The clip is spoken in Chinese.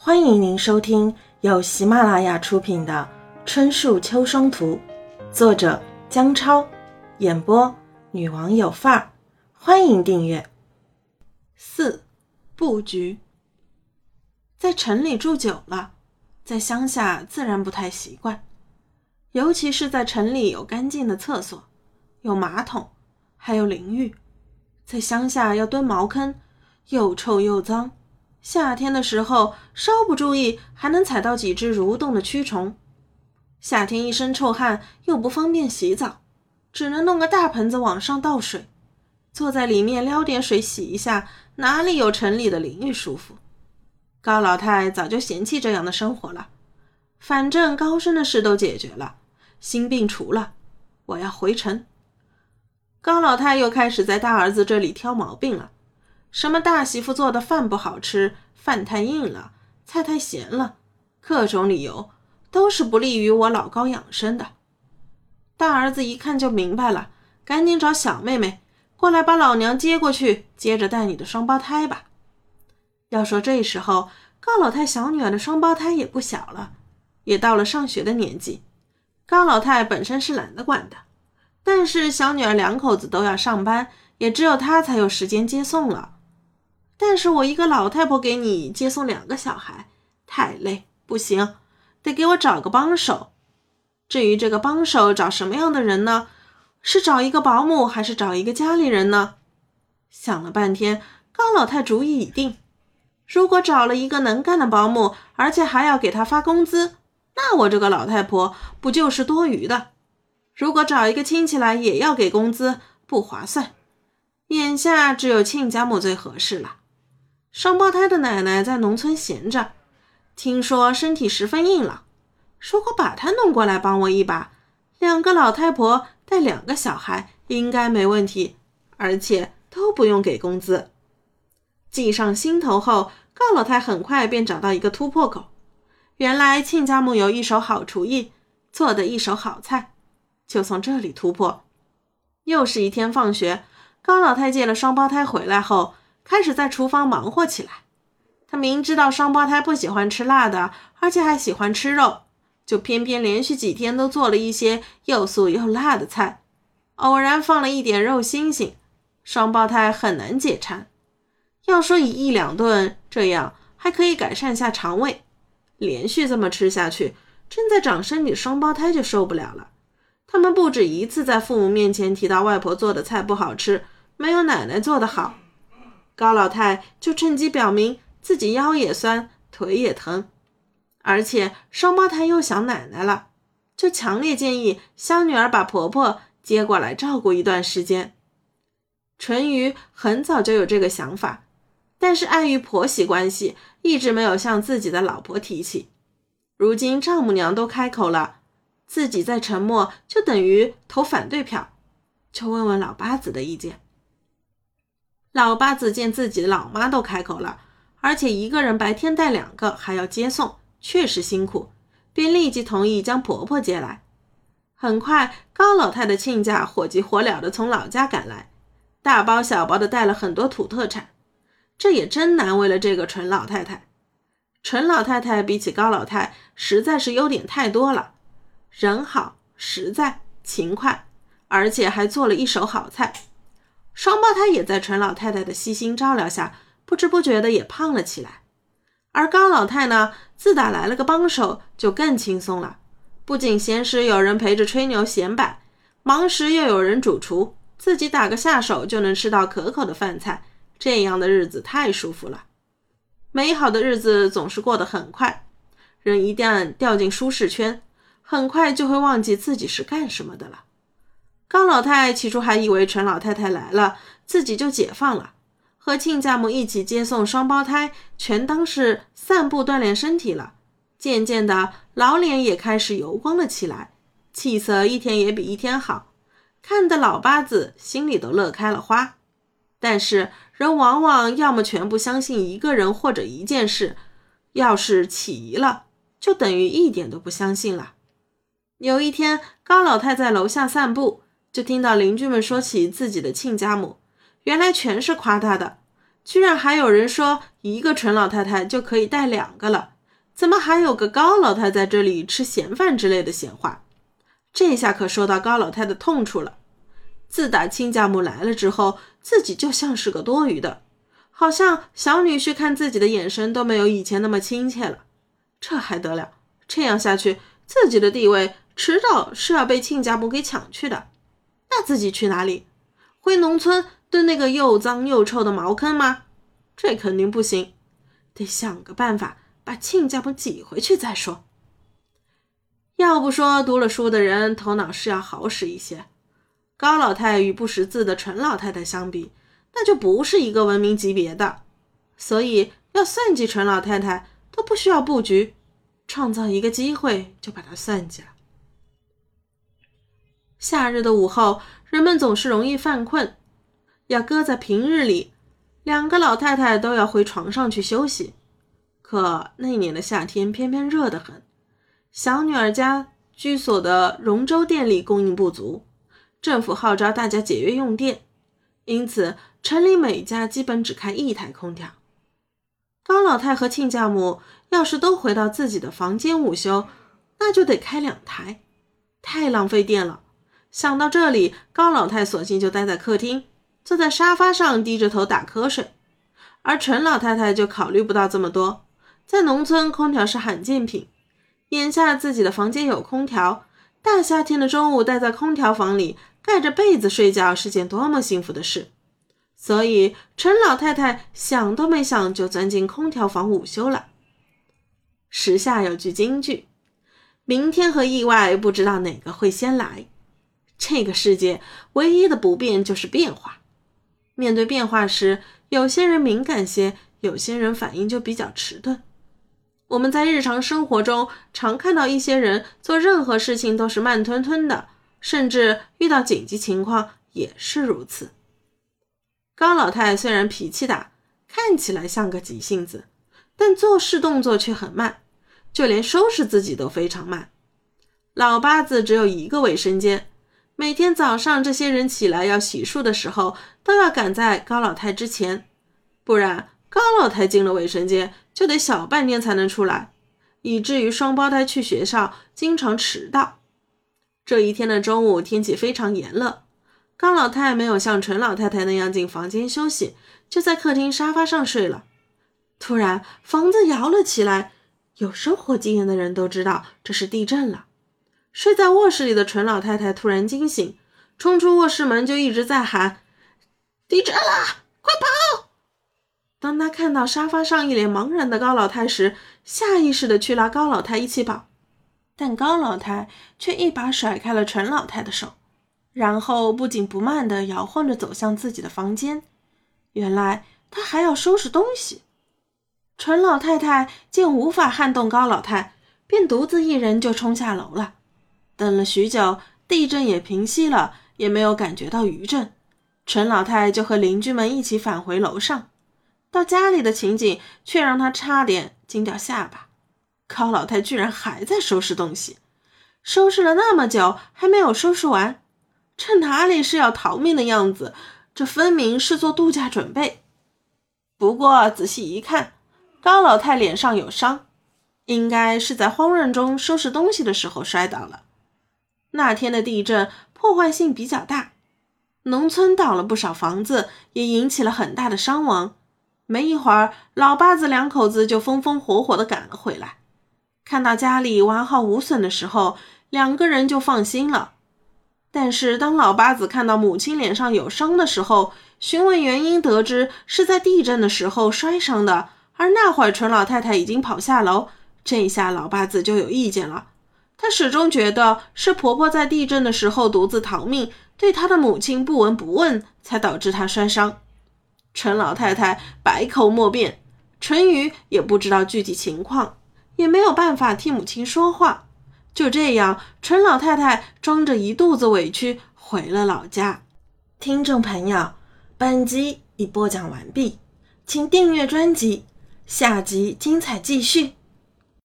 欢迎您收听由喜马拉雅出品的《春树秋霜图》，作者姜超，演播女王有范儿。欢迎订阅。四布局，在城里住久了，在乡下自然不太习惯，尤其是在城里有干净的厕所，有马桶，还有淋浴，在乡下要蹲茅坑，又臭又脏。夏天的时候，稍不注意还能踩到几只蠕动的蛆虫。夏天一身臭汗，又不方便洗澡，只能弄个大盆子往上倒水，坐在里面撩点水洗一下，哪里有城里的淋浴舒服？高老太早就嫌弃这样的生活了。反正高升的事都解决了，心病除了，我要回城。高老太又开始在大儿子这里挑毛病了。什么大媳妇做的饭不好吃，饭太硬了，菜太咸了，各种理由都是不利于我老高养生的。大儿子一看就明白了，赶紧找小妹妹过来把老娘接过去，接着带你的双胞胎吧。要说这时候高老太小女儿的双胞胎也不小了，也到了上学的年纪。高老太本身是懒得管的，但是小女儿两口子都要上班，也只有她才有时间接送了。但是我一个老太婆给你接送两个小孩，太累，不行，得给我找个帮手。至于这个帮手找什么样的人呢？是找一个保姆，还是找一个家里人呢？想了半天，高老太主意已定。如果找了一个能干的保姆，而且还要给他发工资，那我这个老太婆不就是多余的？如果找一个亲戚来也要给工资，不划算。眼下只有亲家母最合适了。双胞胎的奶奶在农村闲着，听说身体十分硬朗。如果把她弄过来帮我一把，两个老太婆带两个小孩应该没问题，而且都不用给工资。计上心头后，高老太很快便找到一个突破口。原来亲家母有一手好厨艺，做的一手好菜，就从这里突破。又是一天放学，高老太接了双胞胎回来后。开始在厨房忙活起来。他明知道双胞胎不喜欢吃辣的，而且还喜欢吃肉，就偏偏连续几天都做了一些又素又辣的菜。偶然放了一点肉星星，双胞胎很难解馋。要说以一两顿这样还可以改善下肠胃，连续这么吃下去，正在长身体双胞胎就受不了了。他们不止一次在父母面前提到外婆做的菜不好吃，没有奶奶做的好。高老太就趁机表明自己腰也酸，腿也疼，而且双胞胎又想奶奶了，就强烈建议小女儿把婆婆接过来照顾一段时间。淳于很早就有这个想法，但是碍于婆媳关系，一直没有向自己的老婆提起。如今丈母娘都开口了，自己再沉默就等于投反对票，就问问老八子的意见。老八子见自己的老妈都开口了，而且一个人白天带两个还要接送，确实辛苦，便立即同意将婆婆接来。很快，高老太的亲家火急火燎地从老家赶来，大包小包地带了很多土特产。这也真难为了这个纯老太太。纯老太太比起高老太，实在是优点太多了：人好、实在、勤快，而且还做了一手好菜。双胞胎也在纯老太太的悉心照料下，不知不觉的也胖了起来。而高老太呢，自打来了个帮手，就更轻松了。不仅闲时有人陪着吹牛闲摆，忙时又有人主厨，自己打个下手就能吃到可口的饭菜，这样的日子太舒服了。美好的日子总是过得很快，人一旦掉进舒适圈，很快就会忘记自己是干什么的了。高老太起初还以为陈老太太来了，自己就解放了，和亲家母一起接送双胞胎，全当是散步锻炼身体了。渐渐的，老脸也开始油光了起来，气色一天也比一天好，看得老八子心里都乐开了花。但是人往往要么全部相信一个人或者一件事，要是起疑了，就等于一点都不相信了。有一天，高老太在楼下散步。就听到邻居们说起自己的亲家母，原来全是夸她的，居然还有人说一个陈老太太就可以带两个了，怎么还有个高老太在这里吃闲饭之类的闲话？这下可说到高老太的痛处了。自打亲家母来了之后，自己就像是个多余的，好像小女婿看自己的眼神都没有以前那么亲切了。这还得了？这样下去，自己的地位迟早是要被亲家母给抢去的。那自己去哪里？回农村？蹲那个又脏又臭的茅坑吗？这肯定不行，得想个办法把亲家母挤回去再说。要不说读了书的人头脑是要好使一些，高老太与不识字的陈老太太相比，那就不是一个文明级别的。所以要算计陈老太太都不需要布局，创造一个机会就把她算计了。夏日的午后，人们总是容易犯困。要搁在平日里，两个老太太都要回床上去休息。可那年的夏天偏偏热得很，小女儿家居所的荣州电力供应不足，政府号召大家节约用电，因此城里每家基本只开一台空调。高老太和亲家母要是都回到自己的房间午休，那就得开两台，太浪费电了。想到这里，高老太索性就待在客厅。坐在沙发上低着头打瞌睡，而陈老太太就考虑不到这么多。在农村，空调是罕见品。眼下自己的房间有空调，大夏天的中午待在空调房里盖着被子睡觉是件多么幸福的事。所以陈老太太想都没想就钻进空调房午休了。时下有句京剧：“明天和意外不知道哪个会先来。”这个世界唯一的不变就是变化。面对变化时，有些人敏感些，有些人反应就比较迟钝。我们在日常生活中常看到一些人做任何事情都是慢吞吞的，甚至遇到紧急情况也是如此。高老太虽然脾气大，看起来像个急性子，但做事动作却很慢，就连收拾自己都非常慢。老八子只有一个卫生间。每天早上，这些人起来要洗漱的时候，都要赶在高老太之前，不然高老太进了卫生间就得小半天才能出来，以至于双胞胎去学校经常迟到。这一天的中午，天气非常炎热，高老太没有像陈老太太那样进房间休息，就在客厅沙发上睡了。突然，房子摇了起来，有生活经验的人都知道这是地震了。睡在卧室里的陈老太太突然惊醒，冲出卧室门就一直在喊：“地震了，快跑！”当她看到沙发上一脸茫然的高老太时，下意识的去拉高老太一起跑，但高老太却一把甩开了陈老太的手，然后不紧不慢的摇晃着走向自己的房间。原来他还要收拾东西。陈老太太见无法撼动高老太，便独自一人就冲下楼了。等了许久，地震也平息了，也没有感觉到余震。陈老太就和邻居们一起返回楼上，到家里的情景却让他差点惊掉下巴。高老太居然还在收拾东西，收拾了那么久还没有收拾完，这哪里是要逃命的样子？这分明是做度假准备。不过仔细一看，高老太脸上有伤，应该是在慌乱中收拾东西的时候摔倒了。那天的地震破坏性比较大，农村倒了不少房子，也引起了很大的伤亡。没一会儿，老八子两口子就风风火火地赶了回来。看到家里完好无损的时候，两个人就放心了。但是当老八子看到母亲脸上有伤的时候，询问原因，得知是在地震的时候摔伤的。而那会儿陈老太太已经跑下楼，这下老八子就有意见了。她始终觉得是婆婆在地震的时候独自逃命，对她的母亲不闻不问，才导致她摔伤。陈老太太百口莫辩，陈宇也不知道具体情况，也没有办法替母亲说话。就这样，陈老太太装着一肚子委屈回了老家。听众朋友，本集已播讲完毕，请订阅专辑，下集精彩继续。